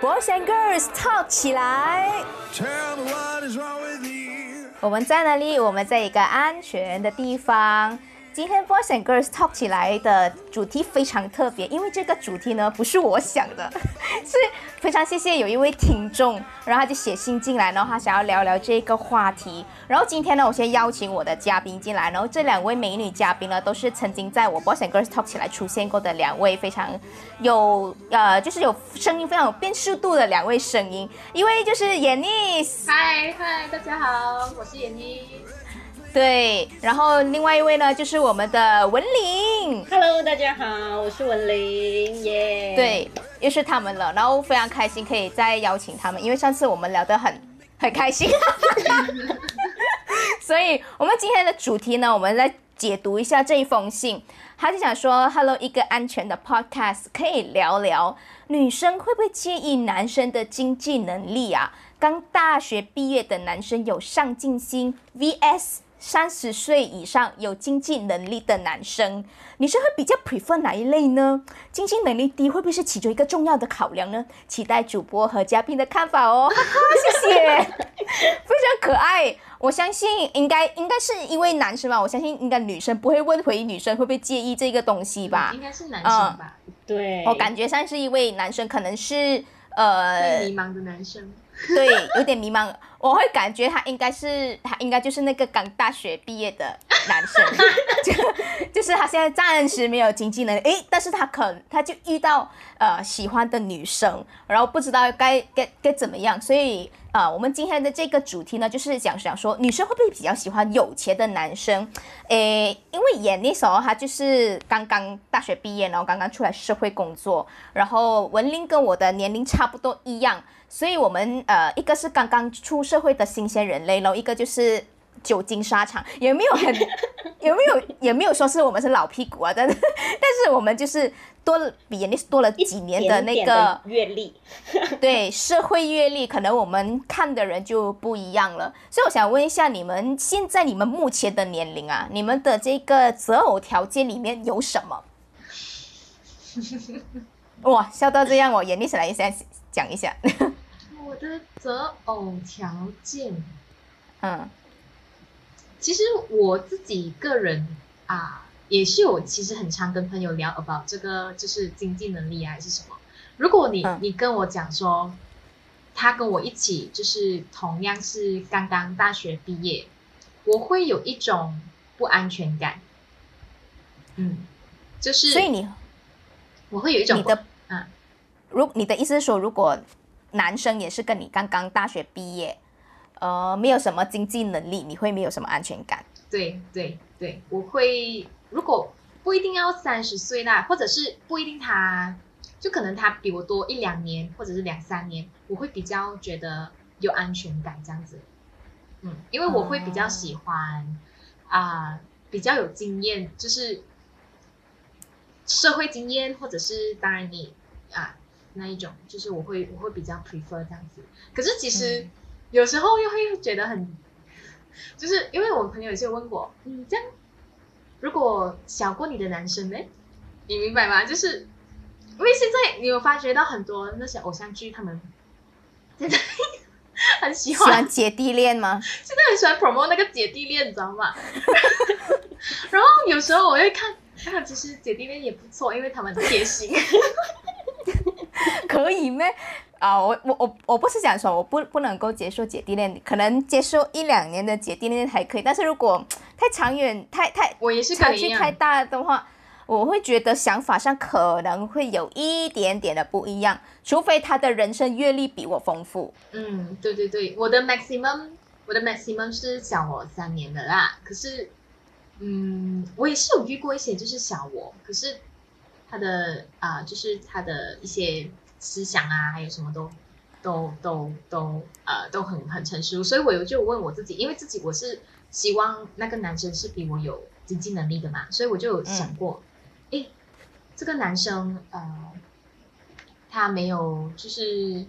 Boys and Girls Talk 起来。我们在哪里？我们在一个安全的地方。今天 Boys and Girls Talk 起来的主题非常特别，因为这个主题呢不是我想的，是非常谢谢有一位听众，然后他就写信进来，然后他想要聊聊这个话题。然后今天呢，我先邀请我的嘉宾进来，然后这两位美女嘉宾呢，都是曾经在我 Boys and Girls Talk 起来出现过的两位非常有呃，就是有声音非常有辨识度的两位声音，一位就是闫妮，嗨嗨，大家好，我是闫妮。对，然后另外一位呢，就是我们的文玲。Hello，大家好，我是文玲，耶、对，又是他们了，然后非常开心可以再邀请他们，因为上次我们聊得很很开心，所以我们今天的主题呢，我们来解读一下这一封信。他就想说，Hello，一个安全的 Podcast 可以聊聊女生会不会介意男生的经济能力啊？刚大学毕业的男生有上进心 VS。三十岁以上有经济能力的男生，你是会比较 prefer 哪一类呢？经济能力低会不会是其中一个重要的考量呢？期待主播和嘉宾的看法哦，哈哈，谢谢，非常可爱。我相信应该应该是因为男生吧，我相信应该女生不会问回女生会不会介意这个东西吧？应该是男生吧？对，我感觉像是一位男生，可能是呃迷茫的男生。对，有点迷茫。我会感觉他应该是，他应该就是那个刚大学毕业的男生，就 就是他现在暂时没有经济能力，诶，但是他可他就遇到呃喜欢的女生，然后不知道该该该怎么样，所以呃，我们今天的这个主题呢，就是想想说女生会不会比较喜欢有钱的男生？诶，因为演那时候他就是刚刚大学毕业，然后刚刚出来社会工作，然后文玲跟我的年龄差不多一样。所以，我们呃，一个是刚刚出社会的新鲜人类，然后一个就是久经沙场，也没有很，也没有也没有说是我们是老屁股啊，但 是但是我们就是多了比人家多了几年的那个阅历，对社会阅历，可能我们看的人就不一样了。所以我想问一下，你们现在你们目前的年龄啊，你们的这个择偶条件里面有什么？哇，笑到这样，我眼泪起来一下讲一下。我的择偶条件，嗯，其实我自己个人啊，也是有其实很常跟朋友聊 about 这个，就是经济能力啊，还是什么。如果你、嗯你跟我讲说，他跟我一起就是同样是刚刚大学毕业，我会有一种不安全感。嗯，就是所以你我会有一种你的嗯如你的意思是说，如果男生也是跟你刚刚大学毕业，呃，没有什么经济能力，你会没有什么安全感？对对对，我会如果不一定要三十岁啦，或者是不一定他，就可能他比我多一两年，或者是两三年，我会比较觉得有安全感这样子。嗯，因为我会比较喜欢啊、比较有经验，就是社会经验，或者是当然你啊那一种，就是我会我会比较 prefer 这样子。可是其实嗯有时候又会觉得很，就是因为我朋友也是问过，嗯，这样如果小过你的男生呢，你明白吗？就是因为现在你有发觉到很多那些偶像剧，他们现在 很喜喜欢欢姐弟恋吗？现在很喜欢 promote 那个姐弟恋，你知道吗？然后有时候我会看，啊，其实姐弟恋也不错，因为他们很贴心。可以咩？啊，我我我我不是想说我不不能够接受姐弟恋，可能接受一两年的姐弟恋还可以，但是如果 太长远、太太我也是差距太大的话，我会觉得想法上可能会有一点点的不一样，除非他的人生阅历比我丰富。嗯，对对对，我的 maximum 我的 maximum 是小我三年的啦。可是，嗯，我也是有遇过一些就是小我，可是他的啊、就是他的一些思想啊，还有什么都都都都呃都很很成熟，所以我有就问我自己，因为自己我是希望那个男生是比我有经济能力的嘛，所以我就有想过，诶，这个男生呃，他没有就是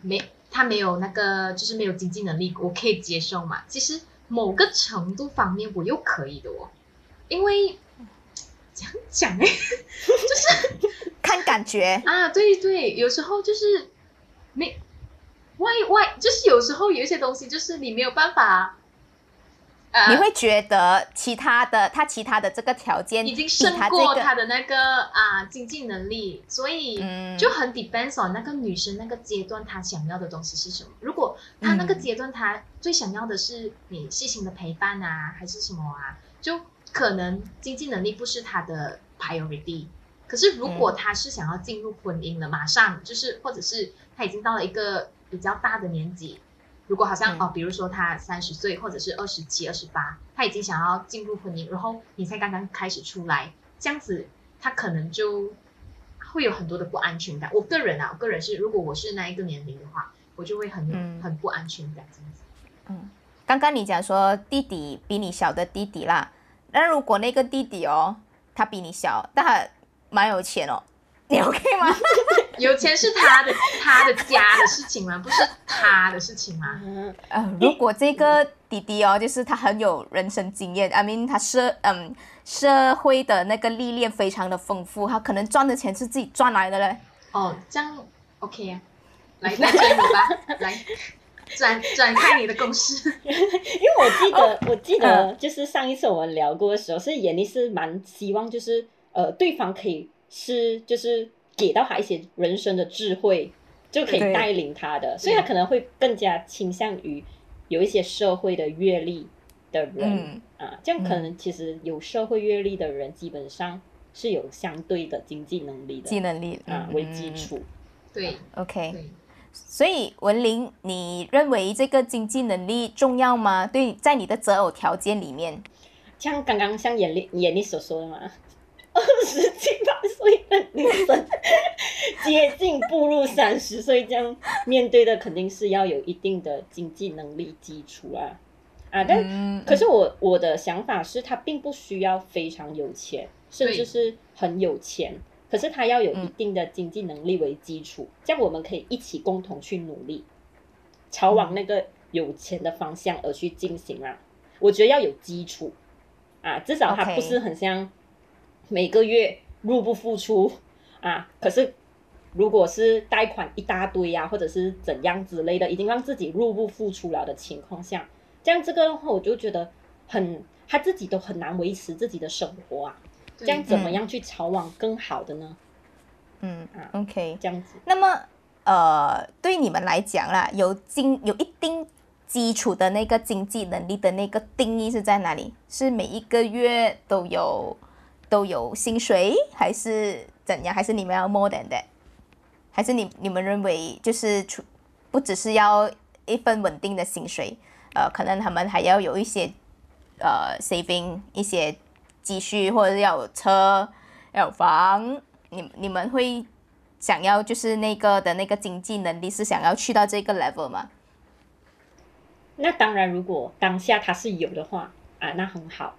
没他没有那个就是没有经济能力，我可以接受嘛。其实某个程度方面我又可以的哦，因为讲哎，看感觉，啊，对对，有时候就是没外外就是有时候有一些东西就是你没有办法，呃，你会觉得其他的他其他的这个条件已经比胜他过他的那个啊经济能力，所以嗯。就很 depends on 那个女生那个阶段她想要的东西是什么。如果她那个嗯。阶段她最想要的是你细心的陪伴啊，还是什么啊，就可能经济能力不是他的 priority。可是如果他是想要进入婚姻了，马上就是或者是他已经到了一个比较大的年纪，如果好像、嗯哦，比如说他三十岁或者是二十七、二十八，他已经想要进入婚姻，然后你才刚刚开始出来，这样子他可能就会有很多的不安全感。我个人啊，我个人是，如果我是那一个年龄的话，我就会很很不安全感这样子。嗯，刚刚你讲说弟弟比你小的弟弟啦，那如果那个弟弟哦，他比你小，但他蛮有钱哦，你 OK 吗？有钱是他的他的家的事情吗？不是他的事情吗？嗯，呃，如果这个弟弟哦，就是他很有人生经验，I mean 他社嗯社会的那个历练非常的丰富，他可能赚的钱是自己赚来的嘞。哦，这样 OK 啊，来来追我吧，来转转开你的公式。因为我记得，我记得就是上一次我们聊过的时候，是眼力是蛮希望就是呃对方可以是就是给到他一些人生的智慧，就可以带领他的，所以他可能会更加倾向于有一些社会的阅历的人、嗯。啊，这样可能其实有社会阅历的人基本上是有相对的经济能力的经济能力啊嗯为基础。对。OK，对，所以文玲，你认为这个经济能力重要吗？对，在你的择偶条件里面，像刚刚像眼力眼力所说的嘛，二十七八岁的女生接近步入三十岁，这样面对的肯定是要有一定的经济能力基础啊。啊！但、嗯可是我我的想法是，他并不需要非常有钱，甚至是很有钱，可是他要有一嗯定的经济能力为基础，这样我们可以一起共同去努力，朝往那个有钱的方向而去进行啊。我觉得要有基础啊，至少他不是很像每个月入不敷出 啊，可是。如果是贷款一大堆啊，或者是怎样之类的，已经让自己入不敷出了的情况下，这样这个的话，我就觉得很他自己都很难维持自己的生活啊。对这样怎么嗯样去朝往更好的呢？嗯啊，OK。这样子，那么，呃，对你们来讲啦，有经有一定基础的那个经济能力的那个定义是在哪里？是每一个月都有都有薪水，还是怎样？还是你们要 more than that？还是你你们认为就是除不只是要一份稳定的薪水，呃，可能他们还要有一些呃 saving 一些积蓄，或者要有车，要有房。你你们会想要就是那个的那个经济能力是想要去到这个 level 吗？那当然，如果当下他是有的话啊，那很好。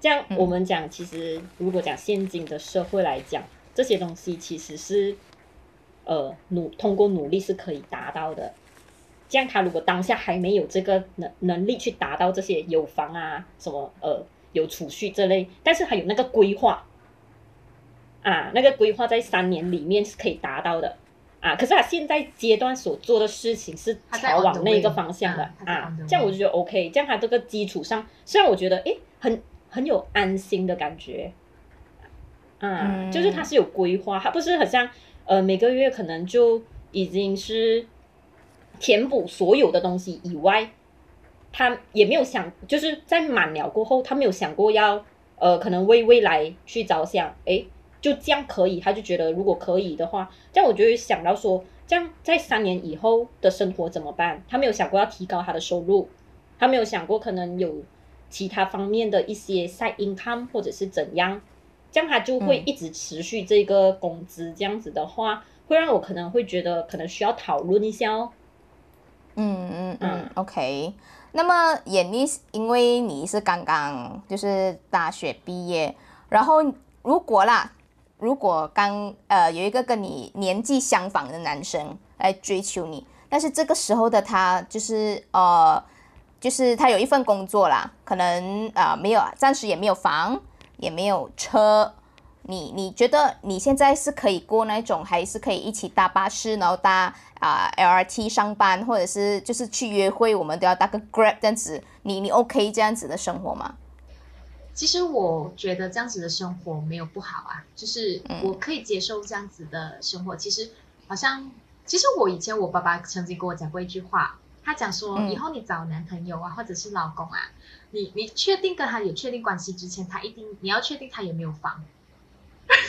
这样我们讲，其实如果讲现今的社会来讲，这些东西其实是呃努通过努力是可以达到的。这样他如果当下还没有这个能能力去达到这些有房啊什么呃有储蓄这类，但是还有那个规划啊，那个规划在三年里面是可以达到的啊。可是他现在阶段所做的事情是朝往那个方向的啊这样我就觉得 OK。这样他这个基础上，虽然我觉得诶很很有安心的感觉，啊，嗯就是他是有规划，他不是很像呃每个月可能就已经是填补所有的东西以外，他也没有想，就是在满了过后，他没有想过要呃可能为未来去着想，诶，就这样可以，他就觉得如果可以的话，这样我就会想到说，这样在三年以后的生活怎么办？他没有想过要提高他的收入，他没有想过可能有其他方面的一些 side income 或者是怎样，这样他就会嗯一直持续这个工资，这样子的话，会让我可能会觉得可能需要讨论一下哦。嗯嗯嗯嗯，OK。那么眼力，因为你是刚刚就是大学毕业，然后如果啦，如果刚呃有一个跟你年纪相仿的男生来追求你，但是这个时候的他就是呃，就是他有一份工作啦，可能啊、呃没有，暂时也没有房，也没有车，你你觉得你现在是可以过那种，还是可以一起搭巴士，然后搭啊、LRT 上班，或者是就是去约会，我们都要搭个 Grab 这样子，你你 OK 这样子的生活吗？其实我觉得这样子的生活没有不好啊，就是嗯我可以接受这样子的生活。其实好像，其实我以前我爸爸曾经跟我讲过一句话，他讲说，嗯以后你找男朋友啊，或者是老公啊，你你确定跟他有确定关系之前，他一定你要确定他有没有房。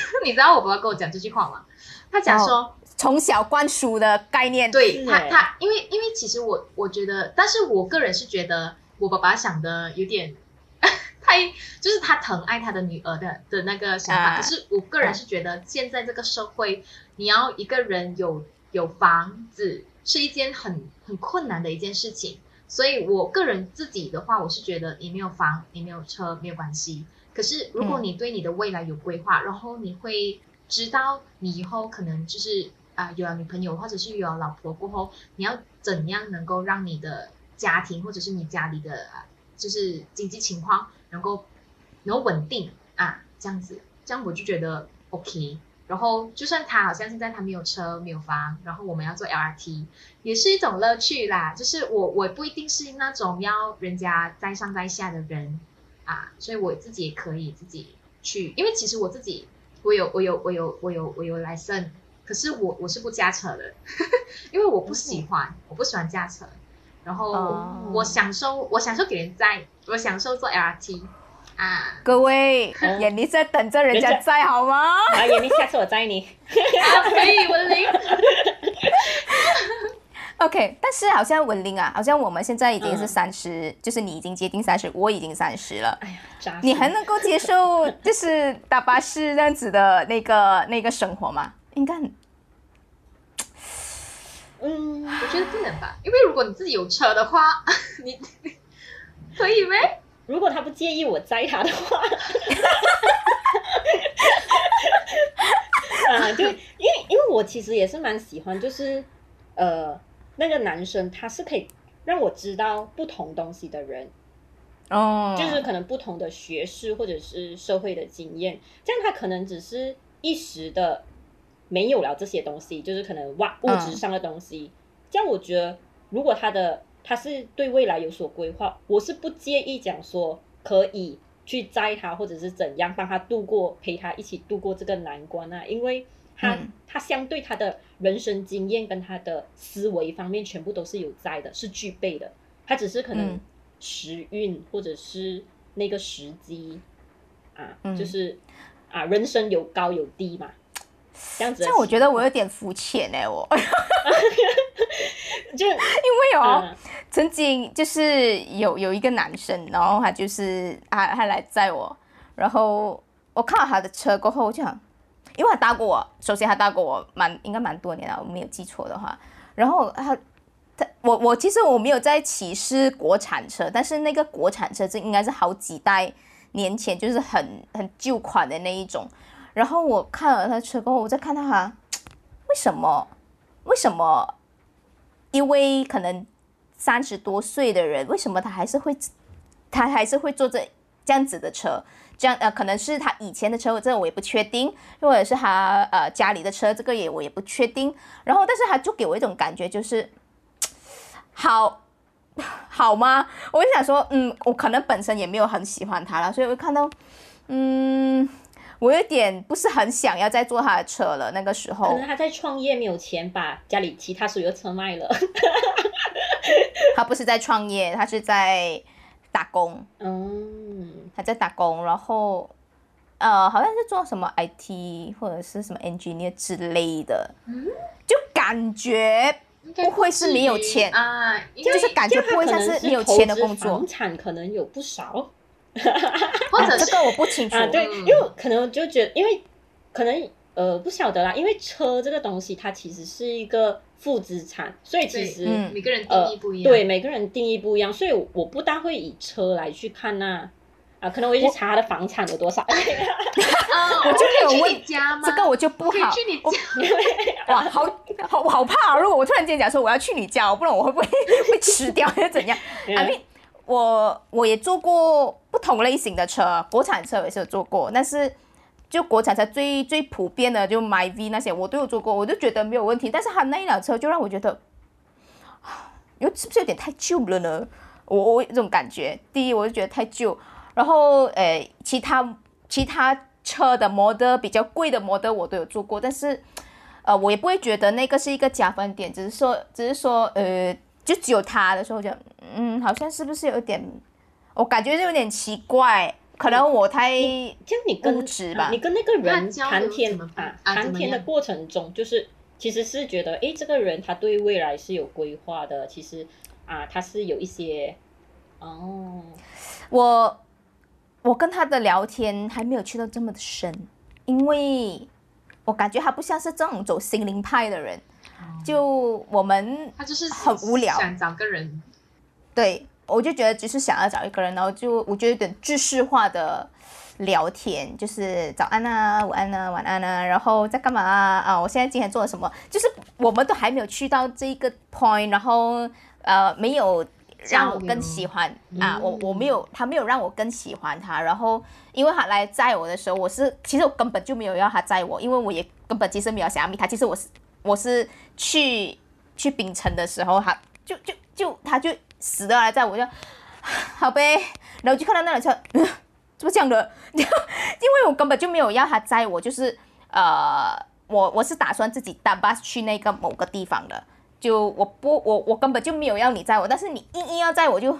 你知道我爸爸跟我讲这句话吗？他讲说，从小灌输的概念，对他他，因为因为其实我我觉得，但是我个人是觉得我爸爸想的有点 太，就是他疼爱他的女儿的的那个想法。啊可是我个人是觉得，现在这个社会，你要一个人有有房子是一件很很困难的一件事情。所以我个人自己的话，我是觉得你没有房，你没有车没有关系。可是如果嗯你对你的未来有规划，然后你会知道你以后可能就是啊、有了女朋友或者是有了老婆过后，你要怎样能够让你的家庭或者是你家里的啊就是经济情况能够能够稳定啊，这样子，这样我就觉得 OK。然后就算他好像现在他没有车没有房，然后我们要做 LRT，也是一种乐趣啦。就是我我不一定是那种要人家在上在下的人啊，所以我自己也可以自己去，因为其实我自己我有我有我有我有我有来生，可是我我是不加车的，因为我不喜欢，我不喜欢驾车。然后哦我享受我享受给人载，我享受做 LRT 啊。各位哦眼力在等着人家在好吗？啊，眼妮下次我载你。啊，可以，我的零。OK，但是好像文玲啊，好像我们现在已经是嗯三十、就是你已经接近三十，我已经三十了。哎呀，扎你还能够接受就是搭巴士这样子的那个那个生活吗？应该嗯，我觉得不能吧，因为如果你自己有车的话，你可以呗？如果他不介意我载他的话，啊，对，因为因为我其实也是蛮喜欢，就是呃，那个男生他是可以让我知道不同东西的人，哦，就是可能不同的学识或者是社会的经验，这样他可能只是一时的没有了这些东西，就是可能哇物质上的东西。这样我觉得，如果他的他是对未来有所规划，我是不介意讲说可以去载他，或者是怎样帮他度过，陪他一起度过这个难关啊，因为他、嗯。他相对他的人生经验跟他的思维方面全部都是有在的，是具备的。他只是可能嗯。时运或者是那个时机啊，嗯。就是啊，人生有高有低嘛，这样子。这样我觉得我有点肤浅哎，我。就因为哦，嗯。曾经就是有有一个男生，然后他就是他他来载我，然后我看到他的车过后，我就想，因为他搭过我，首先他搭过我蛮应该蛮多年了，我没有记错的话，然后他他我我其实我没有在歧视国产车，但是那个国产车这应该是好几代年前就是很很旧款的那一种，然后我看了他车过后，我再看到他为什么为什么因为可能三十多岁的人，为什么他还是会，他还是会坐这这样子的车？这样呃，可能是他以前的车，这个我也不确定，或者是他呃家里的车，这个也我也不确定。然后，但是他就给我一种感觉，就是好 好吗？我就想说，嗯，我可能本身也没有很喜欢他了，所以我看到，嗯，我有点不是很想要再坐他的车了。那个时候可能，他在创业没有钱把家里其他所有的车卖了。他不是在创业，他是在打工。嗯，还在打工，然后呃，好像是做什么 IT 或者是什么 engineer 之类的，嗯，就感觉不会是没有钱啊，就是感觉不会像是没有钱的工作房产可能有不少或者是啊这个我不清楚。啊。对，嗯因为可能就觉得，因为可能呃不晓得啦，因为车这个东西它其实是一个负资产，所以其对实嗯每个人定呃义不一样。对，每个人定义不一样，所以我不大会以车来去看那啊，可能我会去查他的房产有多少。啊，我就没有可以问家吗？这个我就不好，去你家。哇，好好好怕、啊！如果我突然间讲说我要去你家，不然我会不会会吃掉还是怎样？嗯 I mean，我我也坐过不同类型的车，国产车我也是有坐过，但是就国产车最最普遍的就 My V 那些我都有坐过，我就觉得没有问题。但是他那一辆车就让我觉得，有是不是有点太旧了呢？我我这种感觉，第一我就觉得太旧，然后诶，其他其他车的 model 比较贵的 model 我都有坐过，但是呃，我也不会觉得那个是一个加分点，只是说只是说呃，就只有他的时候就嗯，好像是不是有点，我感觉就有点奇怪，可能我太这样你跟物质吧。啊你跟那个人谈天啊，谈天的过程中，就是其实是觉得，诶，这个人他对未来是有规划的，其实啊，他是有一些哦，我我跟他的聊天还没有去到这么的深，因为我感觉他不像是这种走心灵派的人，就我们他就是很无聊。想找个人。对我就觉得只是想要找一个人，然后就我觉得有点知识化的聊天，就是早安啊、午安啊、晚安啊，然后在干嘛啊？啊，我现在今天做了什么？就是我们都还没有去到这个 point，然后呃没有让我更喜欢啊，我我没有他没有让我更喜欢他，然后因为他来载我的时候，我是其实我根本就没有要他载我，因为我也根本其实没有想要密他，其实我是我是去去槟城的时候，他就就就他就死的来载我就 好呗，然后就看到那辆车，嗯 怎么这样的？因为我根本就没有要他载我，就是呃，我我是打算自己搭 bus 去那个某个地方的，就我不我我根本就没有要你载我，但是你硬硬要载我就，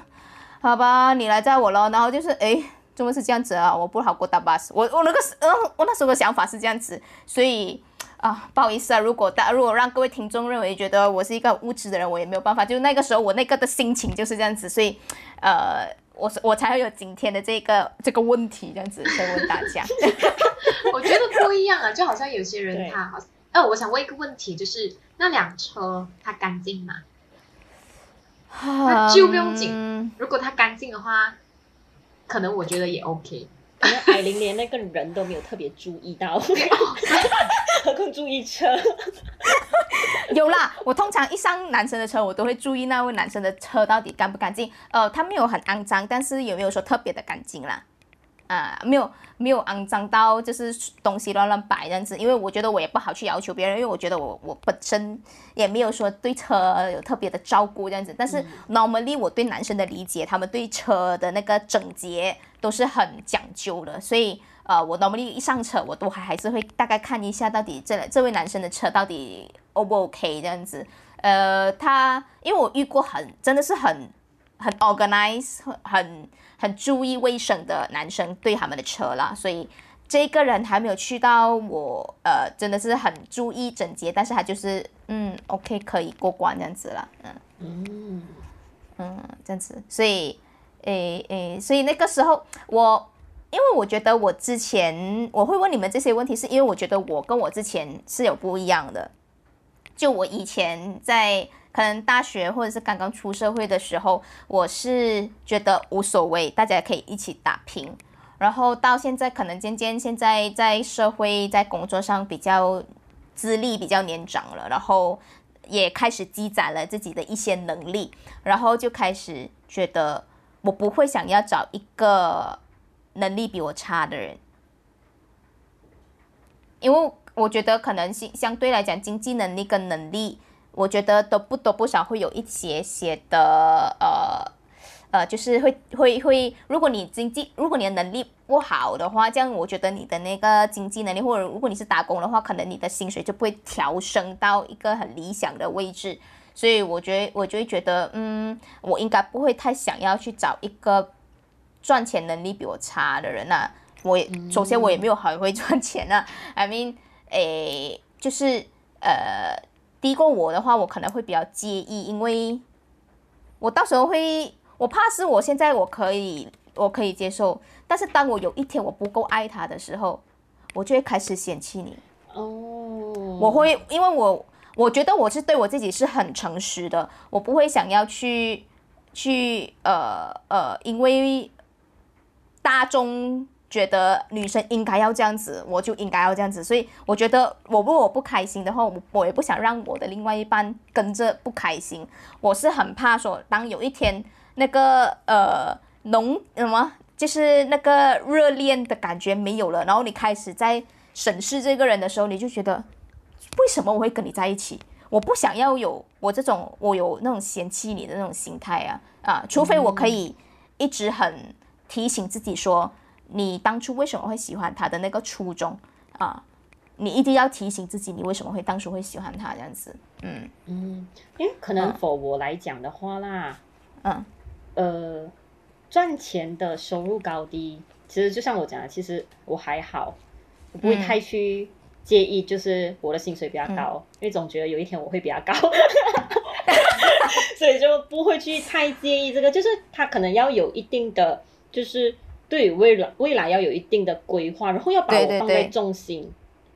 好吧，你来载我咯，然后就是诶，怎么是这样子啊？我不好过搭 bus，我我那个嗯呃我那时候的想法是这样子，所以。啊，不好意思啊，如果大如果让各位听众认为觉得我是一个很物质的人，我也没有办法。就那个时候我那个的心情就是这样子，所以，呃，我我才会有今天的这个这个问题这样子在问大家。我觉得不一样啊，就好像有些人他好，呃，我想问一个问题，就是那辆车它干净吗？那就不用紧嗯如果它干净的话，可能我觉得也 OK。可能艾琳连那个人都没有特别注意到，何况注意车。有啦，我通常一上男生的车，我都会注意那位男生的车到底干不干净。呃，他没有很肮脏，但是有没有说特别的干净啦？啊、没有没有肮脏到就是东西乱乱摆这样子，因为我觉得我也不好去要求别人，因为我觉得我我本身也没有说对车有特别的照顾这样子。但是 normally 我对男生的理解，他们对车的那个整洁都是很讲究的，所以呃，我 normally 一上车，我都还还是会大概看一下到底这这位男生的车到底 O 不 OK 这样子。呃，他因为我遇过很真的是很很 organize 很很很注意卫生的男生对他们的车啦，所以这个人还没有去到我呃真的是很注意整洁，但是他就是嗯 OK 可以过关这样子了，嗯。嗯，嗯这样子，所以诶诶，所以那个时候我。因为我觉得我之前我会问你们这些问题，是因为我觉得我跟我之前是有不一样的。就我以前在可能大学或者是刚刚出社会的时候，我是觉得无所谓，大家可以一起打拼。然后到现在，可能渐渐现在在社会在工作上比较资历比较年长了，然后也开始积攒了自己的一些能力，然后就开始觉得我不会想要找一个能力比我差的人，因为我觉得可能相相对来讲，经济能力跟能力，我觉得都不多不少会有一些些的呃呃，就是会会会，如果你经济如果你的能力不好的话，这样我觉得你的那个经济能力，或者如果你是打工的话，可能你的薪水就不会调升到一个很理想的位置。所以我觉得我就会觉得，嗯，我应该不会太想要去找一个赚钱能力比我差的人啊。我也首先我也没有很会赚钱啊，I mean，诶，就是呃低过我的话，我可能会比较介意，因为我到时候会，我怕是我现在我可以我可以接受，但是当我有一天我不够爱他的时候，我就会开始嫌弃你。哦，我会，因为我我觉得我是对我自己是很诚实的，我不会想要去去呃呃，因为大众觉得女生应该要这样子，我就应该要这样子，所以我觉得我如果我不开心的话，我我也不想让我的另外一半跟着不开心，我是很怕说，当有一天那个呃浓什么就是那个热恋的感觉没有了，然后你开始在审视这个人的时候，你就觉得为什么我会跟你在一起？我不想要有我这种我有那种嫌弃你的那种心态啊啊！除非我可以一直很提醒自己说，你当初为什么会喜欢他的那个初衷啊，你一定要提醒自己，你为什么会当初会喜欢他这样子。嗯嗯，因为可能否我来讲的话啦，嗯呃，赚钱的收入高低，其实就像我讲的，其实我还好，我不会嗯太去介意，就是我的薪水比较高，因为总觉得有一天我会比较高，所以就不会去太介意这个。就是他可能要有一定的，就是对于未来未来要有一定的规划，然后要把我放在重心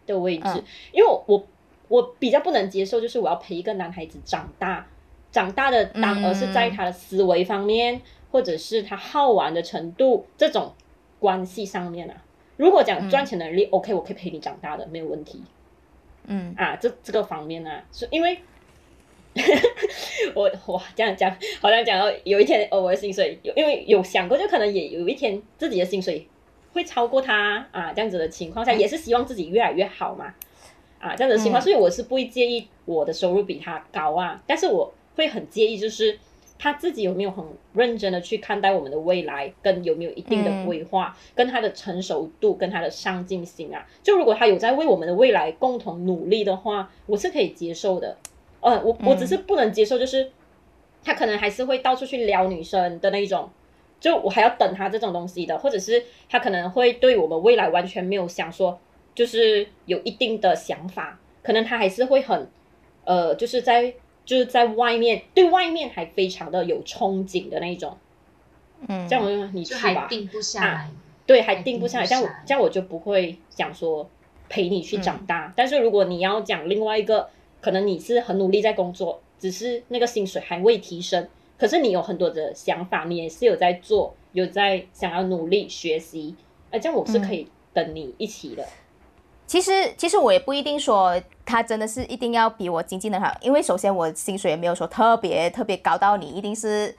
的位置，嗯因为我我我比较不能接受，就是我要陪一个男孩子长大。长大的当而是在他的思维方面，或者是他好玩的程度这种关系上面啊。如果讲赚钱能力、o k 我可以陪你长大的，没有问题嗯啊。这这个方面呢、啊，是因为 我哇这样讲，好像讲到有一天哦，我的薪水有，因为有想过，就可能也有一天自己的薪水会超过他啊，这样子的情况下，也是希望自己越来越好嘛。啊，这样子的情况，嗯所以我是不会介意我的收入比他高啊，但是我会很介意，就是他自己有没有很认真的去看待我们的未来，跟有没有一定的嗯规划，跟他的成熟度，跟他的上进心啊。就如果他有在为我们的未来共同努力的话，我是可以接受的。呃，我我只是不能接受，就是他可能还是会到处去撩女生的那一种。就我还要等他这种东西的，或者是他可能会对我们未来完全没有想说，就是有一定的想法，可能他还是会很，呃，就是在就是在外面对外面还非常的有憧憬的那一种，嗯，这样我就你去吧，定不下来。对，还还定不下来，这样我这样我就不会想说陪你去长大。但是如果你要讲另外一个，可能你是很努力在工作，只是那个薪水还未提升，可是你有很多的想法，你也是有在做，有在想要努力学习，哎，这样我是可以等你一起的。其实，其实我也不一定说他真的是一定要比我经济能好，因为首先我薪水也没有说特别特别高到你一定是，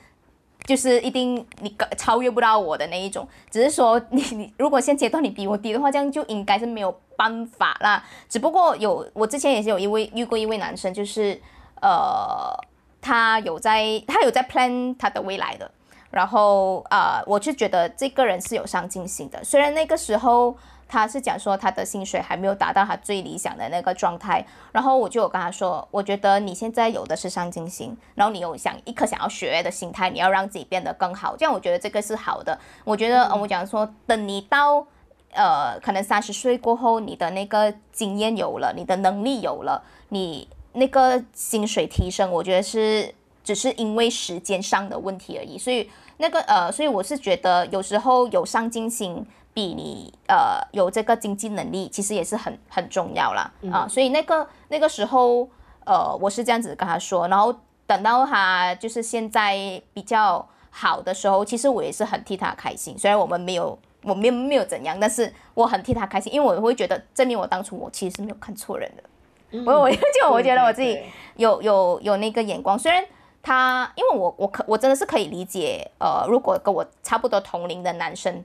就是一定你超越不到我的那一种，只是说你你如果现阶段你比我低的话，这样就应该是没有办法啦。只不过有我之前也是有一位遇过一位男生，就是呃，他有在他有在 plan 他的未来的，然后呃，我就觉得这个人是有上进心的，虽然那个时候。他是讲说他的薪水还没有达到他最理想的那个状态，然后我就有跟他说，我觉得你现在有的是上进心，然后你有想一颗想要学的心态，你要让自己变得更好，这样我觉得这个是好的。我觉得，呃，我讲说，等你到呃可能三十岁过后，你的那个经验有了，你的能力有了，你那个薪水提升，我觉得是只是因为时间上的问题而已。所以那个呃，所以我是觉得有时候有上进心。比你呃有这个经济能力，其实也是很很重要啦、啊，所以那个那个时候呃我是这样子跟他说，然后等到他就是现在比较好的时候，其实我也是很替他开心，虽然我们没有我没有没有怎样，但是我很替他开心，因为我会觉得证明我当初我其实是没有看错人的，嗯。我我就我觉得我自己有有有那个眼光，虽然。他，因为我我可我真的是可以理解，呃，如果跟我差不多同龄的男生，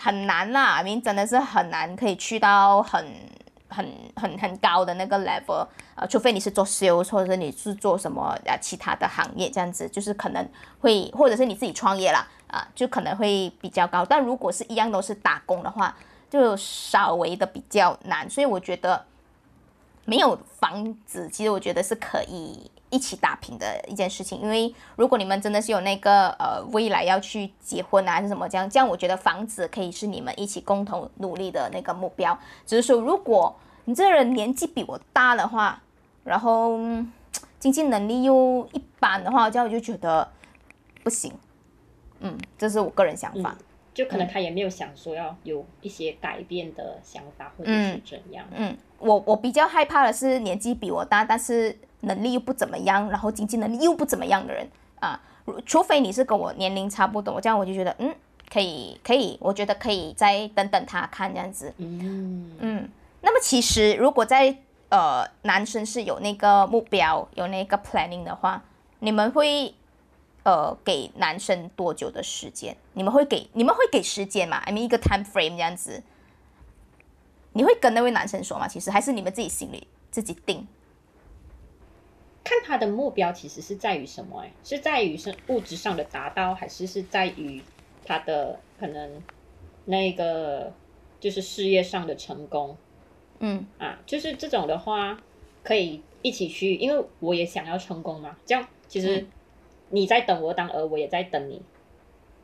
很难啦，I mean 真的是很难可以去到很很很很高的那个 level，呃，除非你是做 sales 或者是你是做什么啊其他的行业这样子，就是可能会或者是你自己创业啦，啊、就可能会比较高。但如果是一样都是打工的话，就稍微的比较难，所以我觉得没有房子，其实我觉得是可以一起打拼的一件事情。因为如果你们真的是有那个呃未来要去结婚啊，还是什么这样，这样我觉得房子可以是你们一起共同努力的那个目标。只是说，如果你这个人年纪比我大的话，然后经济能力又一般的话，这样我就觉得不行。嗯，这是我个人想法。就可能他也没有想说要有一些改变的想法，或者是怎样。嗯，我我比较害怕的是年纪比我大，但是能力又不怎么样，然后经济能力又不怎么样的人啊。除非你是跟我年龄差不多，这样我就觉得嗯，可以可以，我觉得可以再等等他看这样子。嗯嗯，那么其实如果在呃男生是有那个目标、有那个 planning 的话，你们会呃给男生多久的时间？你们会给你们会给时间吗？I mean 一个 time frame 这样子，你会跟那位男生说吗？其实还是你们自己心里自己定。看他的目标其实是在于什么？哎，是在于是物质上的达到，还是是在于他的可能那个就是事业上的成功？嗯啊，就是这种的话，可以一起去，因为我也想要成功嘛。这样其实你在等我当而，我也在等你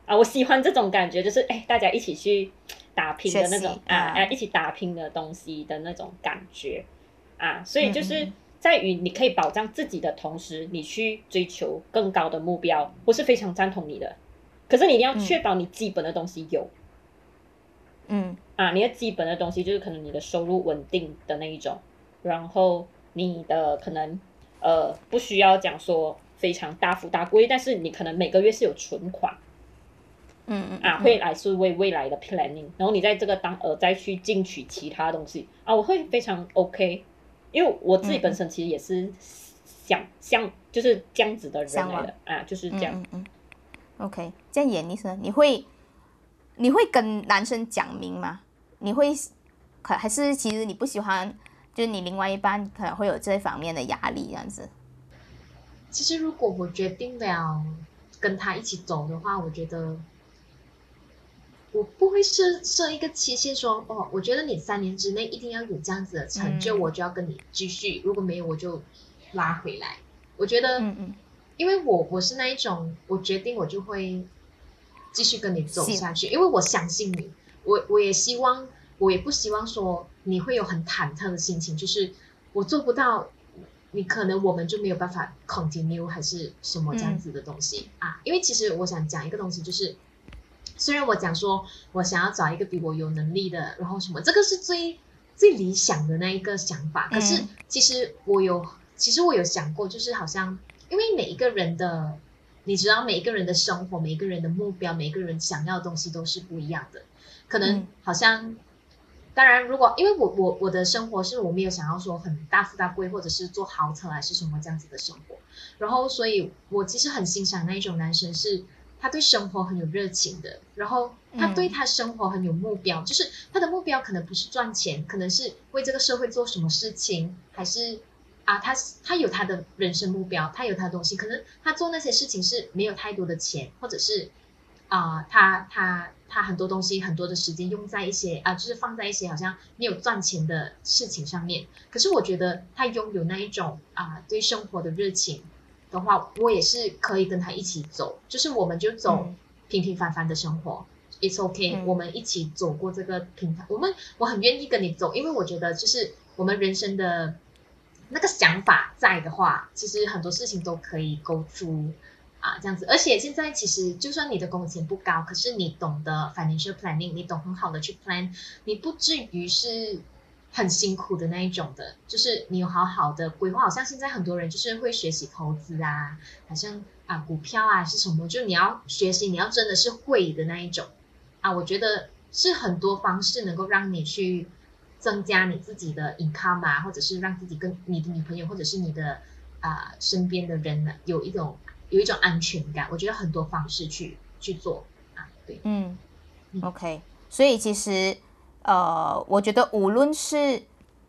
啊。我喜欢这种感觉，就是哎，大家一起去 打拼的那种啊，啊，一起打拼的东西的那种感觉啊。所以就是在于你可以保障自己的同时，你去追求更高的目标，我是非常赞同你的。可是你一定要确保你基本的东西有。嗯啊，你的基本的东西就是可能你的收入稳定的那一种，然后你的可能呃不需要讲说非常大富大贵，但是你可能每个月是有存款，嗯嗯啊，会来是为未来的 planning，然后你在这个当呃再去进取其他东西啊，我会非常 OK，因为我自己本身其实也是想像就是这样子的人来的啊，就是这样。嗯嗯 OK，这样演你呢？你会？你会跟男生讲明吗？你会可还是其实你不喜欢？就是你另外一半可能会有这方面的压力，这样子。其实如果我决定了跟他一起走的话，我觉得我不会设设一个期限，说哦，我觉得你三年之内一定要有这样子的成就，我就要跟你继续。如果没有，我就拉回来。我觉得，嗯嗯，因为我我是那一种，我决定我就会。继续跟你走下去，因为我相信你，我我也希望，我也不希望说你会有很忐忑的心情，就是我做不到，你可能我们就没有办法 continue 还是什么这样子的东西啊？因为其实我想讲一个东西，就是虽然我讲说我想要找一个比我有能力的，然后什么，这个是最最理想的那一个想法，可是其实我有，其实我有想过，就是好像因为每一个人的。你知道每一个人的生活，每一个人的目标，每一个人想要的东西都是不一样的。可能好像，当然，如果因为我我我的生活是我没有想要说很大富大贵，或者是坐豪车还是什么这样子的生活。然后，所以我其实很欣赏那一种男生，是他对生活很有热情的，然后他对他生活很有目标，就是他的目标可能不是赚钱，可能是为这个社会做什么事情，还是。啊，他他有他的人生目标，他有他的东西，可能他做那些事情是没有太多的钱，或者是啊，他他他很多东西很多的时间用在一些啊，就是放在一些好像没有赚钱的事情上面。可是我觉得他拥有那一种啊对生活的热情的话，我也是可以跟他一起走，就是我们就走平平凡凡的生活，It's OK，我们一起走过这个平台，我们我很愿意跟你走，因为我觉得就是我们人生的。那个想法在的话，其实很多事情都可以勾出啊，这样子。而且现在其实就算你的工钱不高，可是你懂得 financial planning，你懂很好的去 plan，你不至于是很辛苦的那一种的。就是你有好好的规划，好像现在很多人就是会学习投资啊，好像啊股票啊是什么，就你要学习，你要真的是会的那一种啊。我觉得是很多方式能够让你去。增加你自己的 income 啊，或者是让自己跟你的女朋友，或者是你的啊身边的人呢，有一种有一种安全感。我觉得很多方式去去做啊，对，嗯，OK。所以其实呃，我觉得无论是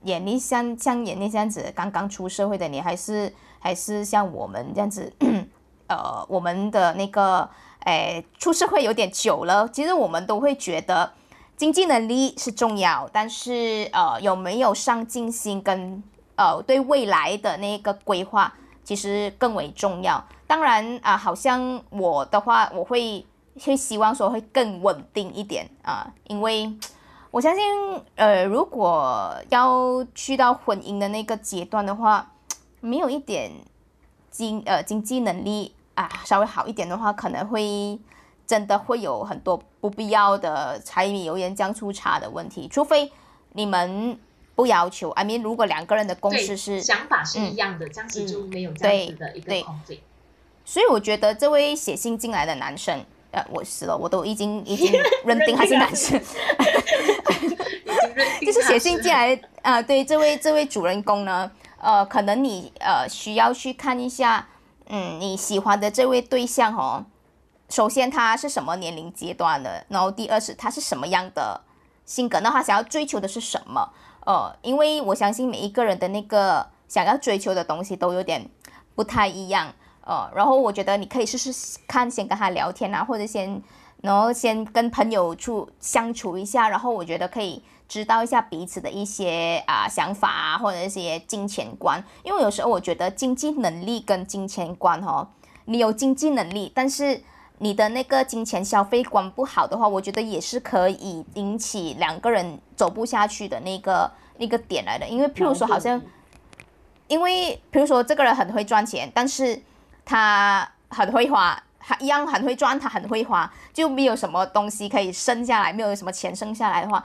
眼力像像眼力这样子刚刚出社会的你，还是还是像我们这样子，呃，我们的那个诶出社会有点久了，其实我们都会觉得。经济能力是重要，但是呃有没有上进心跟呃对未来的那个规划，其实更为重要。当然啊，好像我的话，我会会希望说会更稳定一点啊，因为我相信呃如果要去到婚姻的那个阶段的话，没有一点经呃经济能力啊稍微好一点的话，可能会。真的会有很多不必要的柴米油盐酱醋茶的问题，除非你们不要求。I mean，如果两个人的共识是想法是一样的，这样子就没有这样子的一个。所以我觉得这位写信进来的男生，呃，我死了，我都已经 已经认定他是男生，就是写信进来啊。对，这位这位主人公呢，呃，可能你呃需要去看一下。嗯，你喜欢的这位对象哦，首先他是什么年龄阶段的，然后第二是他是什么样的性格，那他想要追求的是什么？呃，因为我相信每一个人的那个想要追求的东西都有点不太一样，呃，然后我觉得你可以试试看，先跟他聊天啊，或者先，然后先跟朋友处相处一下，然后我觉得可以知道一下彼此的一些啊想法啊，或者一些金钱观，因为有时候我觉得经济能力跟金钱观哦，你有经济能力，但是你的那个金钱消费观不好的话，我觉得也是可以引起两个人走不下去的那个那个点来的。因为譬如说，好像因为譬如说这个人很会赚钱，但是他很会花，他一样很会赚，他很会花，就没有什么东西可以剩下来，没有什么钱剩下来的话，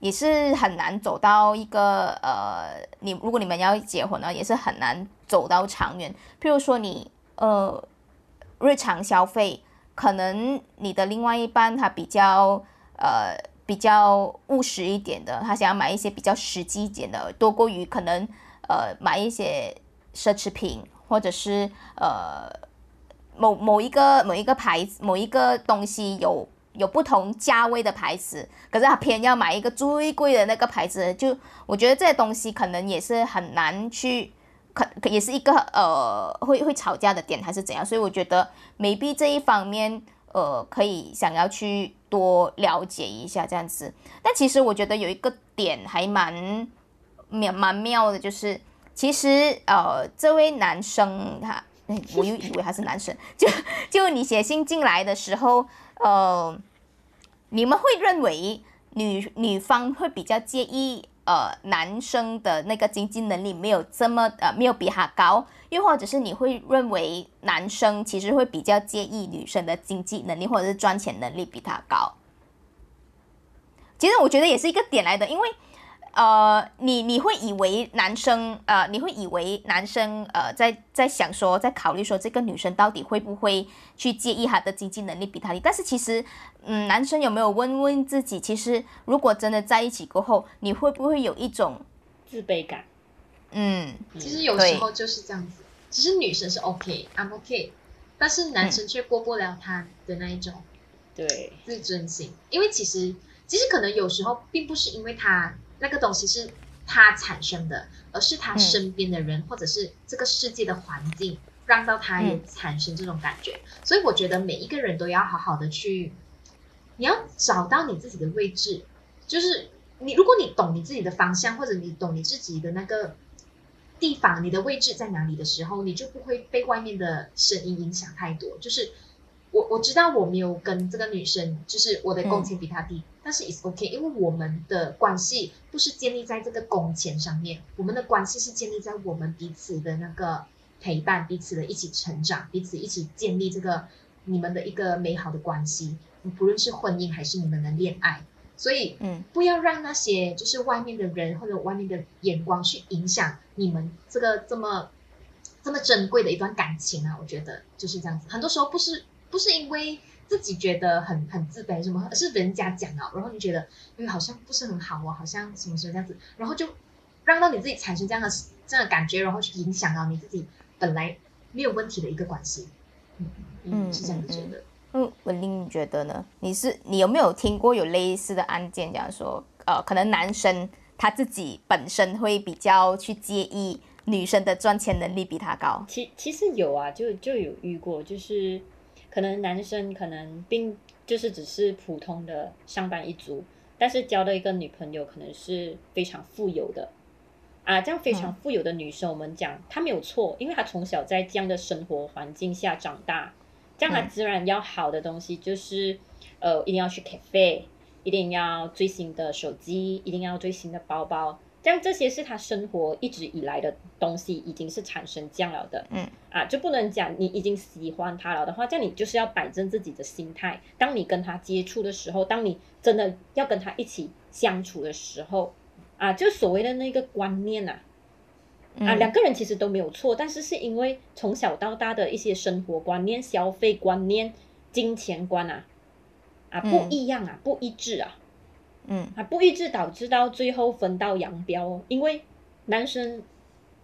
也是很难走到一个呃，你如果你们要结婚呢，也是很难走到长远。譬如说你呃日常消费。可能你的另外一半他比较呃比较务实一点的，他想要买一些比较实际一点的，多过于可能呃买一些奢侈品或者是呃某某一个某一个牌子某一个东西有有不同价位的牌子，可是他偏要买一个最贵的那个牌子，就我觉得这东西可能也是很难去。可也是一个呃会会吵架的点还是怎样，所以我觉得 maybe 这一方面呃可以想要去多了解一下这样子。但其实我觉得有一个点还蛮妙蛮妙的，就是其实呃这位男生他，我又以为他是男生，就就你写信进来的时候，呃，你们会认为女女方会比较介意。呃，男生的那个经济能力没有这么呃，没有比他高，又或者是你会认为男生其实会比较介意女生的经济能力或者是赚钱能力比他高。其实我觉得也是一个点来的，因为。呃，你你会以为男生呃，你会以为男生呃，在在想说，在考虑说这个女生到底会不会去介意他的经济能力比他低？但是其实，嗯，男生有没有问问自己，其实如果真的在一起过后，你会不会有一种自卑感？嗯，其实有时候就是这样子。其实女生是 OK，I'm OK，但是男生却过不了他的那一种对自尊心，因为其实其实可能有时候并不是因为他。那个东西是他产生的，而是他身边的人或者是这个世界的环境让到他也产生这种感觉。所以我觉得每一个人都要好好的去，你要找到你自己的位置。就是你，如果你懂你自己的方向，或者你懂你自己的那个地方，你的位置在哪里的时候，你就不会被外面的声音影响太多。就是我我知道我没有跟这个女生，就是我的工钱比她低。但是 it's OK，因为我们的关系不是建立在这个工钱上面，我们的关系是建立在我们彼此的那个陪伴，彼此的一起成长，彼此一起建立这个你们的一个美好的关系，不论是婚姻还是你们的恋爱。所以，嗯，不要让那些就是外面的人或者外面的眼光去影响你们这个这么这么珍贵的一段感情啊！我觉得就是这样子，很多时候不是不是因为。自己觉得很很自卑，什么是人家讲啊？然后你觉得，因为好像不是很好哦，好像什么什么这样子，然后就让到你自己产生这样的这样的感觉，然后去影响到你自己本来没有问题的一个关系。嗯嗯，是这样子觉得。嗯，文玲，你觉得呢？你是你有没有听过有类似的案件，这样说，呃，可能男生他自己本身会比较去介意女生的赚钱能力比他高？其其实有啊，就就有遇过，就是。可能男生可能并就是只是普通的上班一族，但是交的一个女朋友可能是非常富有的啊，这样非常富有的女生，我们讲她没有错，因为她从小在这样的生活环境下长大，这样她自然要好的东西就是呃一定要去 cafe，一定要最新的手机，一定要最新的包包。像这些是他生活一直以来的东西，已经是产生这样了的，嗯。啊，就不能讲你已经喜欢他了的话，这样你就是要摆正自己的心态。当你跟他接触的时候，当你真的要跟他一起相处的时候，啊，就所谓的那个观念呐，啊，两个人其实都没有错，但是是因为从小到大的一些生活观念、消费观念、金钱观啊，啊不一样啊，不一致啊。嗯，啊，不一致导致到最后分道扬镳。因为男生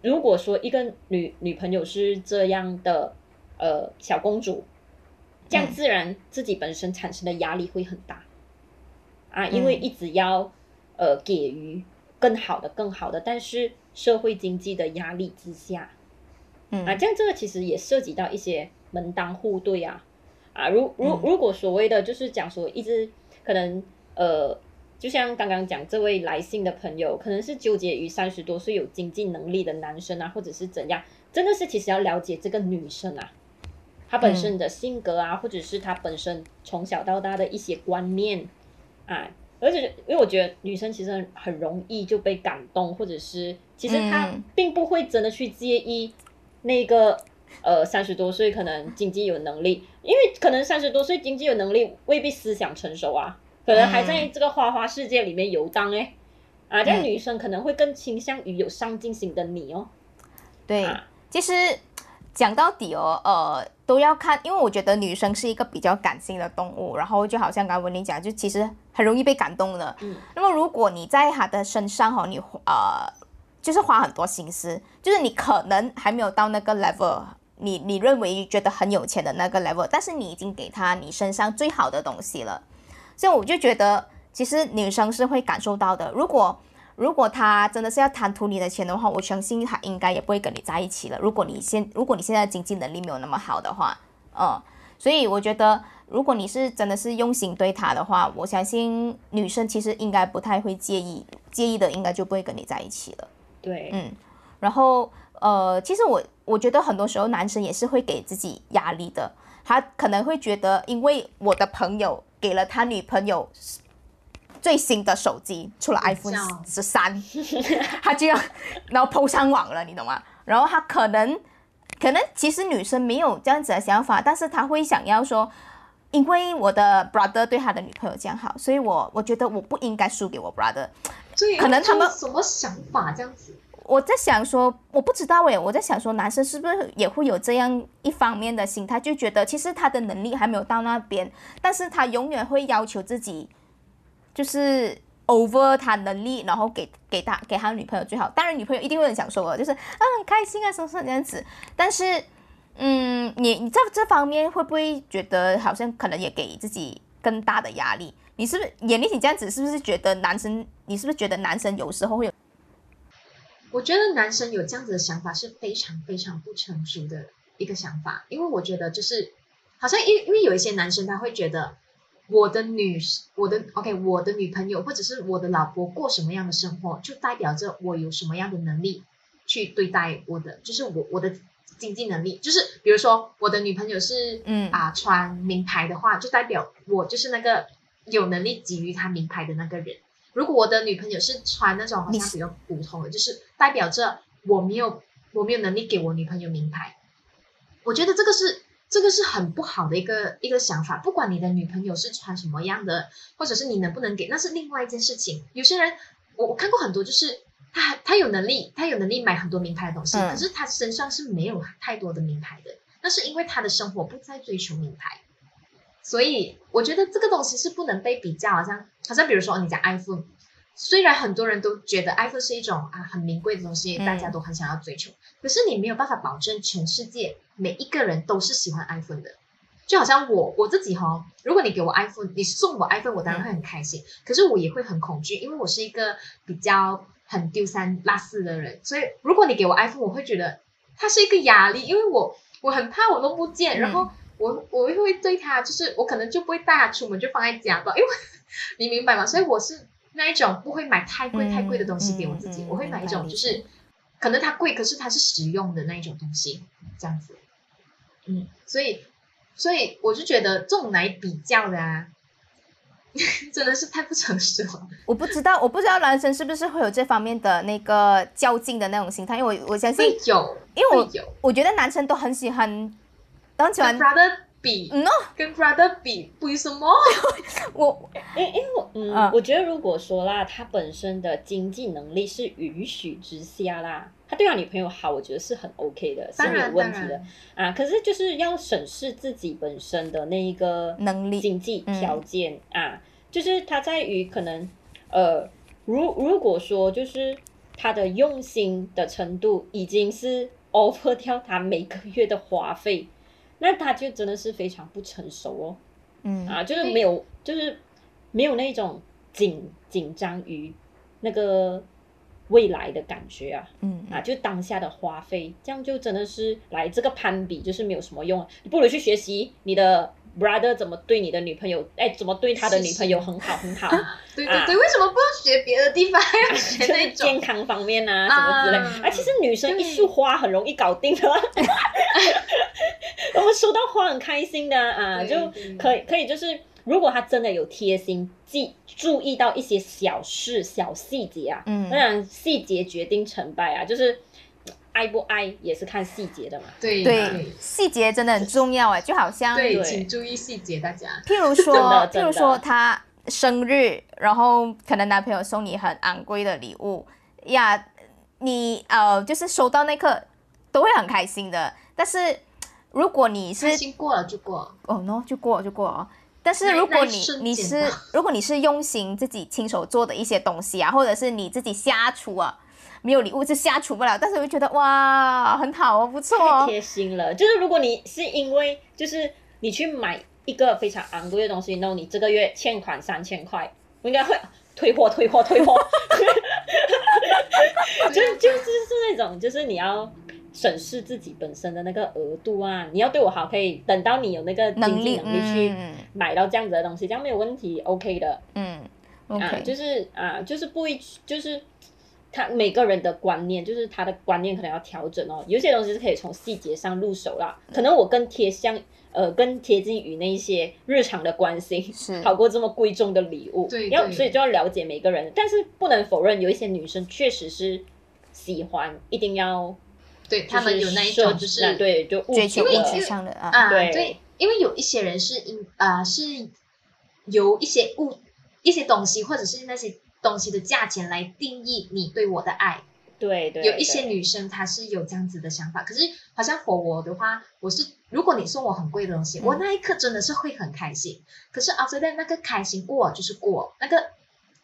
如果说一个女女朋友是这样的呃小公主，这样嗯自然自己本身产生的压力会很大。啊，因为嗯一直要呃给予更好的、更好的，但是社会经济的压力之下，嗯。啊，这样这个其实也涉及到一些门当户对啊，啊，如如嗯。如果所谓的就是讲说一直可能呃，就像刚刚讲这位来信的朋友，可能是纠结于三十多岁有经济能力的男生啊，或者是怎样，真的是其实要了解这个女生啊，她本身的性格啊，或者是她本身从小到大的一些观念啊。而且，因为我觉得女生其实很很容易就被感动，或者是其实她嗯并不会真的去介意那个呃三十多岁可能经济有能力，因为可能三十多岁经济有能力未必思想成熟啊，可能还在这个花花世界里面游荡哎、啊，这女生可能会更倾向于有上进心的你哦。对啊，其实讲到底哦，呃，都要看，因为我觉得女生是一个比较感性的动物，然后就好像刚刚文玲讲，就其实很容易被感动的。嗯，那么如果你在她的身上哦，你呃，就是花很多心思，就是你可能还没有到那个 level。你你认为觉得很有钱的那个 level，但是你已经给他你身上最好的东西了，所以我就觉得，其实女生是会感受到的。如果如果他真的是要贪图你的钱的话，我相信他应该也不会跟你在一起了。如果你现如果你现在的经济能力没有那么好的话，嗯，所以我觉得，如果你是真的是用心对他的话，我相信女生其实应该不太会介意，介意的应该就不会跟你在一起了。对，嗯，然后呃，其实我我觉得很多时候男生也是会给自己压力的，他可能会觉得，因为我的朋友给了他女朋友最新的手机，出了 iPhone 较十三，他就要然后 PO 上网了，你懂吗？然后他可能可能其实女生没有这样子的想法，但是他会想要说。因为我的 brother 对他的女朋友这样好，所以我我觉得我不应该输给我 brother。对，可能他们什么想法这样子？我在想说，我不知道诶，我在想说，男生是不是也会有这样一方面的心态，就觉得其实他的能力还没有到那边，但是他永远会要求自己，就是 over 他能力，然后给给他给他女朋友最好。当然，女朋友一定会很享受的，就是啊很开心啊什么什么这样子。但是，嗯，你你在这方面会不会觉得好像可能也给自己更大的压力？你是不是眼力，你这样子是不是觉得男生？你是不是觉得男生有时候会有？我觉得男生有这样子的想法是非常非常不成熟的一个想法，因为我觉得就是好像因因为有一些男生他会觉得我的女我的 OK 我的女朋友或者是我的老婆过什么样的生活，就代表着我有什么样的能力去对待我的，就是我我的经济能力，就是比如说我的女朋友是嗯啊穿名牌的话，就代表我就是那个有能力给予她名牌的那个人。如果我的女朋友是穿那种好像比较普通的，就是代表着我没有我没有能力给我女朋友名牌。我觉得这个是这个是很不好的一个一个想法。不管你的女朋友是穿什么样的，或者是你能不能给，那是另外一件事情。有些人我我看过很多，就是他他有能力，他有能力买很多名牌的东西，嗯可是他身上是没有太多的名牌的。那是因为他的生活不再追求名牌。所以我觉得这个东西是不能被比较，好像好像比如说你讲 iPhone，虽然很多人都觉得 iPhone 是一种啊很名贵的东西，嗯大家都很想要追求，可是你没有办法保证全世界每一个人都是喜欢 iPhone 的。就好像我我自己哈、如果你给我 iPhone，你送我 iPhone，我当然会很开心，可是我也会很恐惧，因为我是一个比较很丢三落四的人，所以如果你给我 iPhone，我会觉得它是一个压力，因为我我很怕我弄不见，嗯然后我我会对他，就是我可能就不会带他出门，就放在家吧，因为 你明白吗？所以我是那一种不会买太贵嗯太贵的东西给我自己，嗯嗯我会买一种就是可能它贵，可是它是实用的那一种东西，这样子。嗯，所以所以我就觉得这种来比较的啊，真的是太不诚实了。我不知道，我不知道男生是不是会有这方面的那个较劲的那种心态，因为我我相信会，有，因为我有我觉得男生都很喜欢，都很喜欢跟 brother 比，嗯哦跟 brother 比，比什么？我因因为我嗯，嗯我觉得如果说啦，他本身的经济能力是允许之下啦，他对他女朋友好，我觉得是很 OK 的，是没有当然，当问题的，啊。可是就是要审视自己本身的那一个能力经济嗯条件、啊，就是他在于可能呃，如如果说就是他的用心的程度已经是 over 掉他每个月的花费。那他就真的是非常不成熟哦。嗯。啊，就是没有，就是没有那种紧紧张于那个未来的感觉啊。嗯啊，就当下的花费，这样就真的是来这个攀比就是没有什么用啊，你不如去学习你的 brother 怎么对你的女朋友，哎，怎么对他的女朋友很好很好，啊对对对，为什么不要学别的地方，还要学就是那种？健康方面啊什么之类。啊。啊，其实女生一束花很容易搞定的，我们收到花很开心的啊，就可以可以就是，如果他真的有贴心记注意到一些小事小细节啊，嗯当然细节决定成败啊，就是爱不爱也是看细节的嘛。对对，细节真的很重要哎，就好像对，请注意细节，大家。譬如说，真的譬如说他生日，然后可能男朋友送你很昂贵的礼物呀，你呃就是收到那刻都会很开心的。但是如果你是开心过了就过，哦 no 就过了就过了哦。但是如果你你是如果你是用心自己亲手做的一些东西啊，或者是你自己瞎出啊，没有礼物就瞎出不了，但是我就觉得哇很好哦，不错太哦。贴心了，就是如果你是因为就是你去买一个非常昂贵的东西，然后你这个月欠款三千块，我应该会退货退货退货，就就是是那种就是你要。审视自己本身的那个额度啊，你要对我好，可以等到你有那个经济能力去嗯买到这样子的东西，这样没有问题，OK 的。嗯啊，，OK，就是啊，就是不一，就是他每个人的观念，就是他的观念可能要调整哦。有些东西是可以从细节上入手啦，可能我更贴向呃更贴近于那一些日常的关心，好过这么贵重的礼物。对对要所以就要了解每个人，但是不能否认有一些女生确实是喜欢，一定要对他们有那一种就是对就物追求物质上的啊，啊，对对，因为有一些人是因啊、是由一些物、一些东西或者是那些东西的价钱来定义你对我的爱。对对，有一些女生她是有这样子的想法，可是好像 for 我的话，我是如果你送我很贵的东西，嗯我那一刻真的是会很开心。可是 after that 那个开心过就是过，那个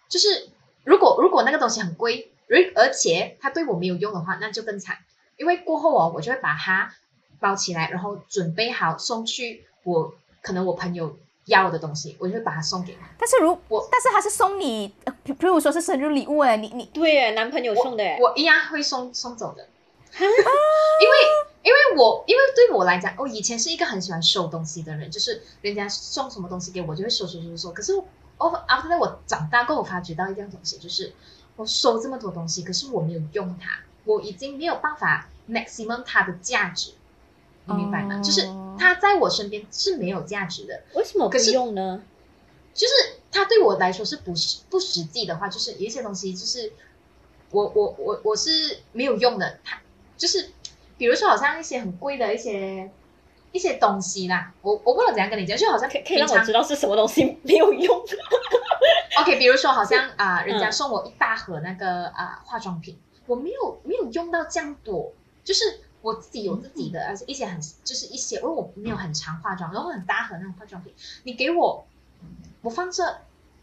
就是如果如果那个东西很贵，而而且它对我没有用的话，那就更惨。因为过后哦，我就会把它包起来，然后准备好送去我可能我朋友要的东西，我就会把它送给他。但是如我但是他是送你，呃比比如说是生日礼物哎，你你对耶，男朋友送的耶，我一样会送送走的，因为因为我因为对我来讲，我以前是一个很喜欢收东西的人，就是人家送什么东西给我，就会收收收收。可是我 after that 我长大过后，我发觉到一样东西，就是我收这么多东西，可是我没有用它，我已经没有办法 maximum 它的价值，你明白吗？哦。就是它在我身边是没有价值的，为什么不可是用呢？就是它对我来说是不实不实际的话，就是有一些东西就是我我我我是没有用的，它就是比如说好像一些很贵的一些一些东西啦，我我不能怎样跟你讲，就好像可以让我知道是什么东西没有用。OK，比如说好像啊、人家嗯送我一大盒那个啊、化妆品，我没有没有用到这样多，就是我自己有自己的，而且一些很就是一些，因为我没有很常化妆，然后很大盒那种化妆品，你给我，我放这，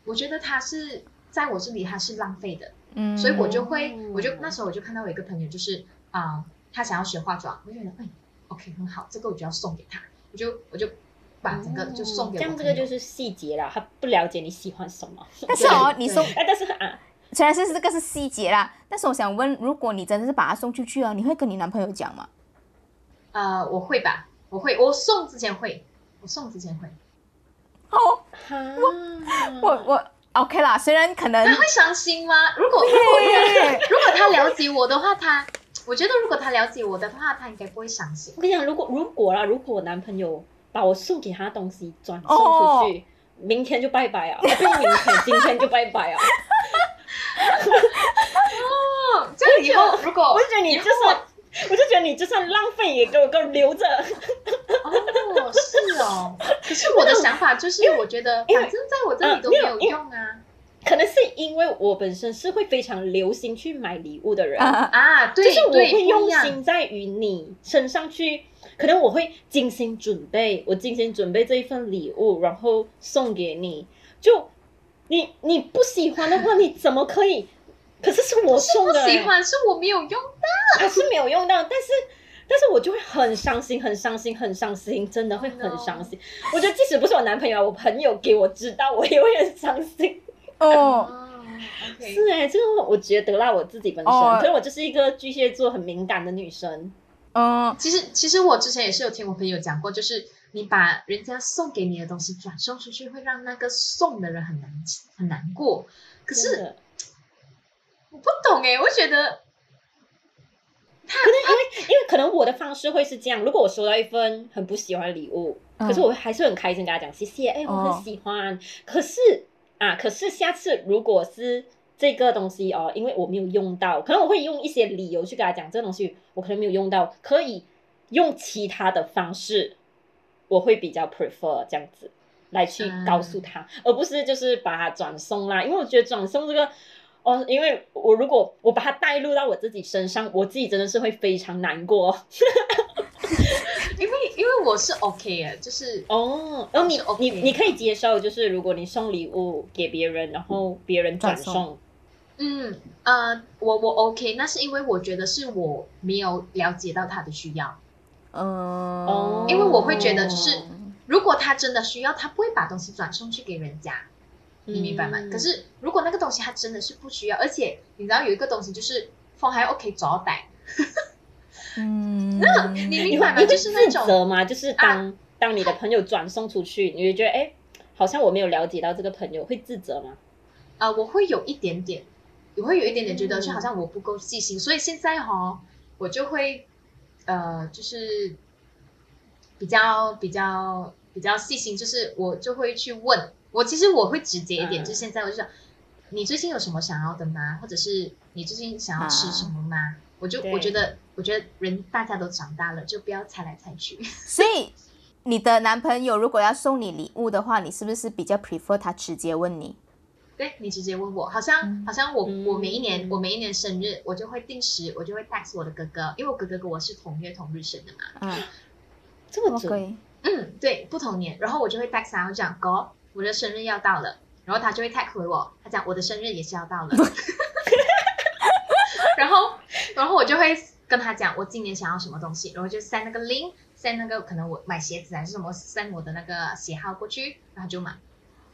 我觉得它是在我这里它是浪费的，嗯，所以我就会，哦我就那时候我就看到有一个朋友，就是啊、他想要学化妆，我就觉得，哎，OK，很好，这个我就要送给他，我就我就把整个就送给这样，这个就是细节了，他不了解你喜欢什么。但是哦，你送但是啊，虽然是这个是细节啦，但是我想问，如果你真的是把它送出去啊，你会跟你男朋友讲吗？呃，我会吧，我会，我送之前会，我送之前会，哦，我，我我 OK 啦，虽然可能他会伤心吗？如果如果如果他了解我的话，他，我觉得如果他了解我的话，他应该不会伤心。我跟你讲，如果如果啦，如果我男朋友把我送给他的东西转送哦出去，明天就拜拜啊！不是明天，今天就拜拜啊！哦，这样以后如果我就觉得你就算，我就觉得你就算浪费也给我给我留着。哦，是哦。可是我的想法就是，我觉得反正在我这里都没有用啊。可能是因为我本身是会非常留心去买礼物的人，啊，就是我对，会用心在于你身上去，可能我会精心准备，我精心准备这一份礼物，然后送给你。就你你不喜欢的话，你怎么可以？可是是我送的、欸，喜欢是我没有用到。我是没有用到，但是但是我就会很伤心，很伤心，很伤心，真的会很伤心。我觉得即使不是我男朋友，我朋友给我知道，我也会很伤心。哦，是哎、这个我觉得啦，我自己本身，哦可是我就是一个巨蟹座很敏感的女生。嗯，其实其实我之前也是有听我朋友讲过，就是你把人家送给你的东西转送出去，会让那个送的人很难很难过。可是我不懂哎，我觉得可能因为因为可能我的方式会是这样，如果我收到一份很不喜欢的礼物，嗯可是我还是很开心跟他讲谢谢，哎、我哦很喜欢。可是啊，可是下次如果是这个东西哦，因为我没有用到，可能我会用一些理由去跟他讲这个东西我可能没有用到，可以用其他的方式，我会比较 prefer 这样子来去嗯告诉他，而不是就是把他转送啦，因为我觉得转送这个。哦，因为我如果我把它带入到我自己身上，我自己真的是会非常难过。因为因为我是 OK 啊，就是哦，然后你你你可以接受，就是如果你送礼物给别人，然后别人转送，嗯呃，我我 OK，那是因为我觉得是我没有了解到他的需要。嗯，哦因为我会觉得就是如果他真的需要，他不会把东西转送去给人家，你明白吗？嗯可是如果那个东西他真的是不需要，而且你知道有一个东西就是风还 OK 找带，嗯，那 你明白吗？就是那种责种吗？就是当、当你的朋友转送出去，你会觉得哎，好像我没有了解到这个朋友，会自责吗？呃，我会有一点点，我会有一点点觉得就好像我不够细心，所以现在哈，我就会呃，就是比较比较比较细心，就是我就会去问我，其实我会直接一点，嗯就现在我就想，你最近有什么想要的吗？或者是你最近想要吃什么吗？我就我觉得，我觉得人大家都长大了，就不要猜来猜去。所以你的男朋友如果要送你礼物的话，你是不是比较 prefer 他直接问你？对你直接问我，好像、嗯。好像我、嗯。我每一年我每一年生日，我就会定时我就会 text 我的哥哥，因为我哥哥跟我是同月同日生的嘛。嗯。这么准？嗯，对，不同年，然后我就会 text 他，我讲哥，我的生日要到了，然后他就会 text 回我，他讲我的生日也是要到了，然后然后我就会跟他讲我今年想要什么东西，然后就 send 那个 link，send 那个可能我买鞋子还是什么，send 我的那个鞋号过去，然后就买，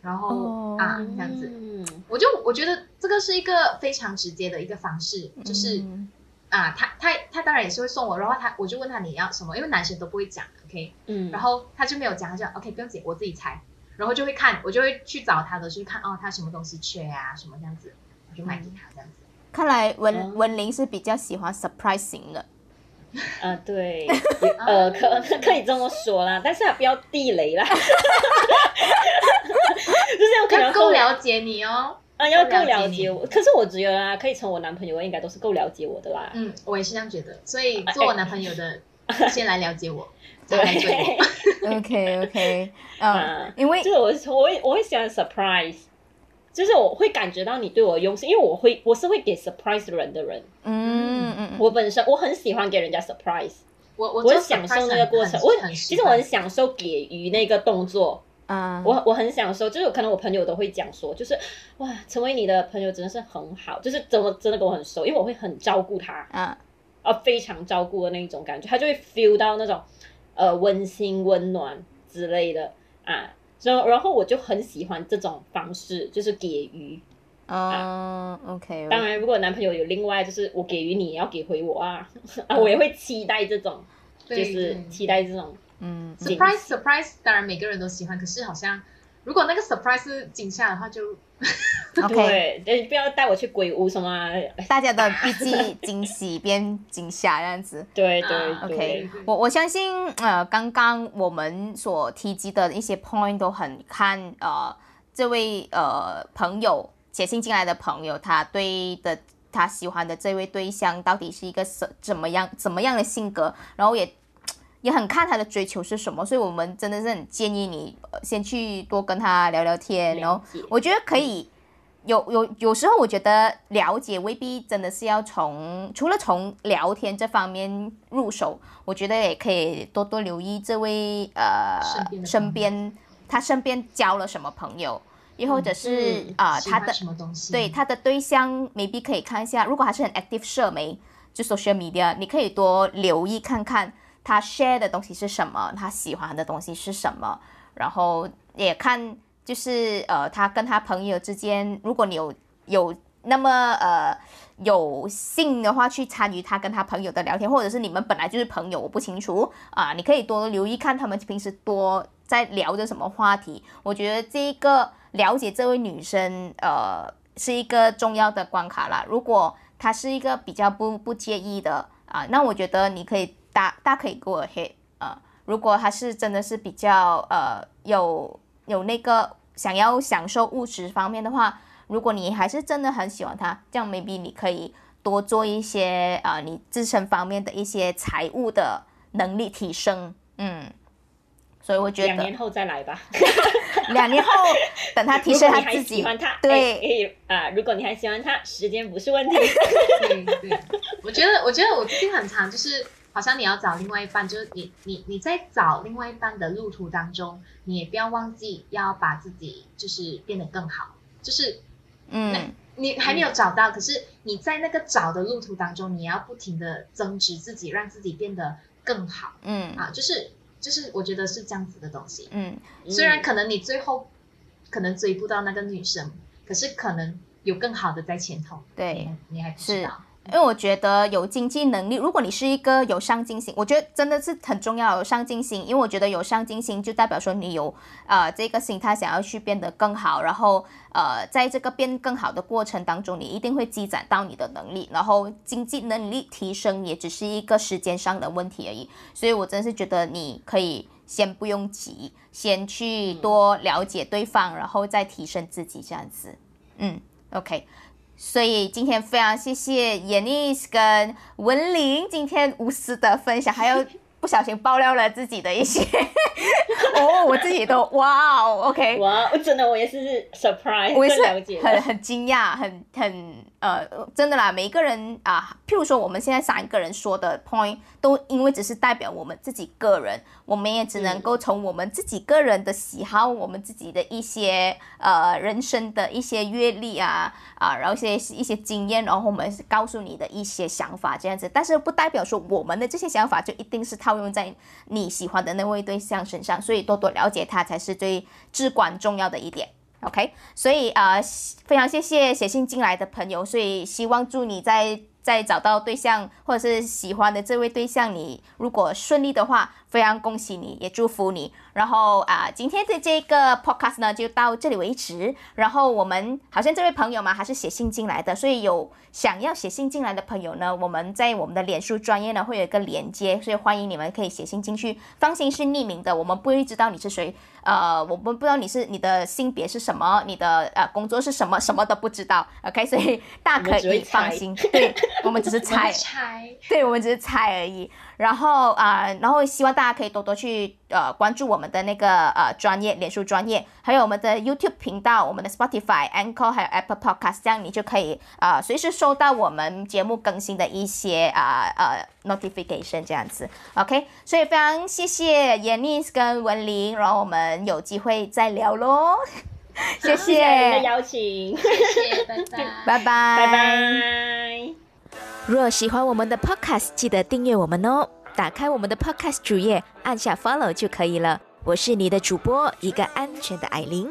然后、哦啊这样子。嗯。我就我觉得这个是一个非常直接的一个方式，就是、嗯。啊，他他他当然也是会送我，然后他我就问他你要什么，因为男生都不会讲，OK，嗯，然后他就没有讲，他就 OK 不用紧，我自己猜，然后就会看，我就会去找他的，去看哦他什么东西缺啊什么这样子，我就买给他这样子。看来文、哦文玲是比较喜欢 surprising 的。啊，对，呃，可 可以这么说啦，但是他不要地雷啦，就是有可能要够了解你哦。啊，要够够了解我。可是我觉得啊，可以成我男朋友，应该都是够了解我的啦。嗯，我也是这样觉得，所以做我男朋友的，先来了解我，再来追。OK OK，嗯啊，因为就是我我会我会喜欢 surprise，就是我会感觉到你对我的用心，因为我会我是会给 surprise 人的人。嗯嗯我本身我很喜欢给人家 surprise，我我我很享受那个过程。我其实我很享受给予那个动作，啊，我我很享受，就是可能我朋友都会讲说，就是哇，成为你的朋友真的是很好，就是怎么真的跟我很熟，因为我会很照顾他，嗯啊，非常照顾的那一种感觉，他就会 feel 到那种呃温馨温暖之类的。啊，然后然后我就很喜欢这种方式，就是给予。啊。OK，当然，如果男朋友有另外，就是我给予你，也要给回我啊，啊，我也会期待这种，就是期待这种嗯 surprise surprise，当然每个人都喜欢，可是好像如果那个 surprise 是惊吓的话就，OK，不要带我去鬼屋什么啊、大家的笔记惊喜变惊吓这样子。对对啊对。OK，我我相信呃，刚刚我们所提及的一些 point 都很看呃这位呃朋友写信进来的朋友，他对的他喜欢的这位对象到底是一个什怎么样怎么样的性格，然后也也很看他的追求是什么，所以我们真的是很建议你、呃、先去多跟他聊聊天，然后我觉得可以。有有有时候我觉得了解未必真的是要从除了从聊天这方面入手，我觉得也可以多多留意这位呃身边他身边交了什么朋友，又或者是嗯啊、他的什么东西？对他的对象，maybe 可以看一下，如果还是很 active 社媒就 social media，你可以多留意看看他 share 的东西是什么，他喜欢的东西是什么，然后也看就是呃他跟他朋友之间，如果你有有那么呃有幸的话去参与他跟他朋友的聊天，或者是你们本来就是朋友，我不清楚啊，你可以多留意看他们平时多在聊着什么话题。我觉得这个了解这位女生呃是一个重要的关卡啦。如果她是一个比较不不介意的啊，那我觉得你可以大大可以 go ahead 啊。如果他是真的是比较呃有有那个想要享受物质方面的话。如果你还是真的很喜欢他，这样 maybe 你可以多做一些啊，你自身方面的一些财务的能力提升，嗯，所以我觉得两年后再来吧。两年后等他提升他自己，喜欢他，对啊，如果你还喜欢他，时间不是问题。我觉得我觉得我最近很长，就是好像你要找另外一半，就是你你你在找另外一半的路途当中，你也不要忘记要把自己就是变得更好，就是。嗯，你还没有找到，可是你在那个找的路途当中，你要不停的增值自己，让自己变得更好。嗯啊，就是就是，我觉得是这样子的东西。嗯，虽然可能你最后可能追不到那个女生，可是可能有更好的在前头。对，你还不知道。因为我觉得有经济能力，如果你是一个有上进心，我觉得真的是很重要有上进心。因为我觉得有上进心就代表说你有呃这个心态想要去变得更好，然后呃在这个变更好的过程当中，你一定会积攒到你的能力，然后经济能力提升也只是一个时间上的问题而已。所以我真是觉得你可以先不用急，先去多了解对方，然后再提升自己这样子。嗯，OK。所以今天非常谢谢 Yanis 跟文玲今天无私的分享，还有不小心爆料了自己的一些，哦，我自己都哇哦，OK，哇，真的我也是 surprise，我也是很很惊讶，很很。呃，真的啦，每一个人啊，譬如说我们现在三个人说的 point，都因为只是代表我们自己个人，我们也只能够从我们自己个人的喜好，我们自己的一些呃人生的一些阅历啊啊，然后一些一些经验，然后我们告诉你的一些想法这样子，但是不代表说我们的这些想法就一定是套用在你喜欢的那位对象身上，所以多多了解他才是最至关重要的一点。OK，所以呃，非常谢谢写信进来的朋友，所以希望祝你在。在找到对象或者是喜欢的这位对象，你如果顺利的话，非常恭喜你，也祝福你。然后啊，今天的这个 podcast 呢就到这里为止。然后我们好像这位朋友嘛，还是写信进来的，所以有想要写信进来的朋友呢，我们在我们的脸书专业呢会有一个连接，所以欢迎你们可以写信进去。放心是匿名的，我们不会知道你是谁，呃，我们不知道你是你的性别是什么，你的呃工作是什么，什么都不知道。OK，所以大可以放心，对。我们只是猜，对，我们只是猜而已。然后啊，然后希望大家可以多多去呃关注我们的那个呃专业脸书专业，还有我们的 YouTube 频道、我们的 Spotify、Anchor 还有 Apple Podcast，这样你就可以啊随时收到我们节目更新的一些啊呃 notification 这样子。OK，所以非常谢谢 Yanis 跟文玲，然后我们有机会再聊喽。谢谢您的邀请，谢谢，拜拜，拜拜，拜拜。若喜欢我们的 Podcast，记得订阅我们哦。打开我们的 Podcast 主页，按下 Follow 就可以了。我是你的主播，一个安全的艾琳。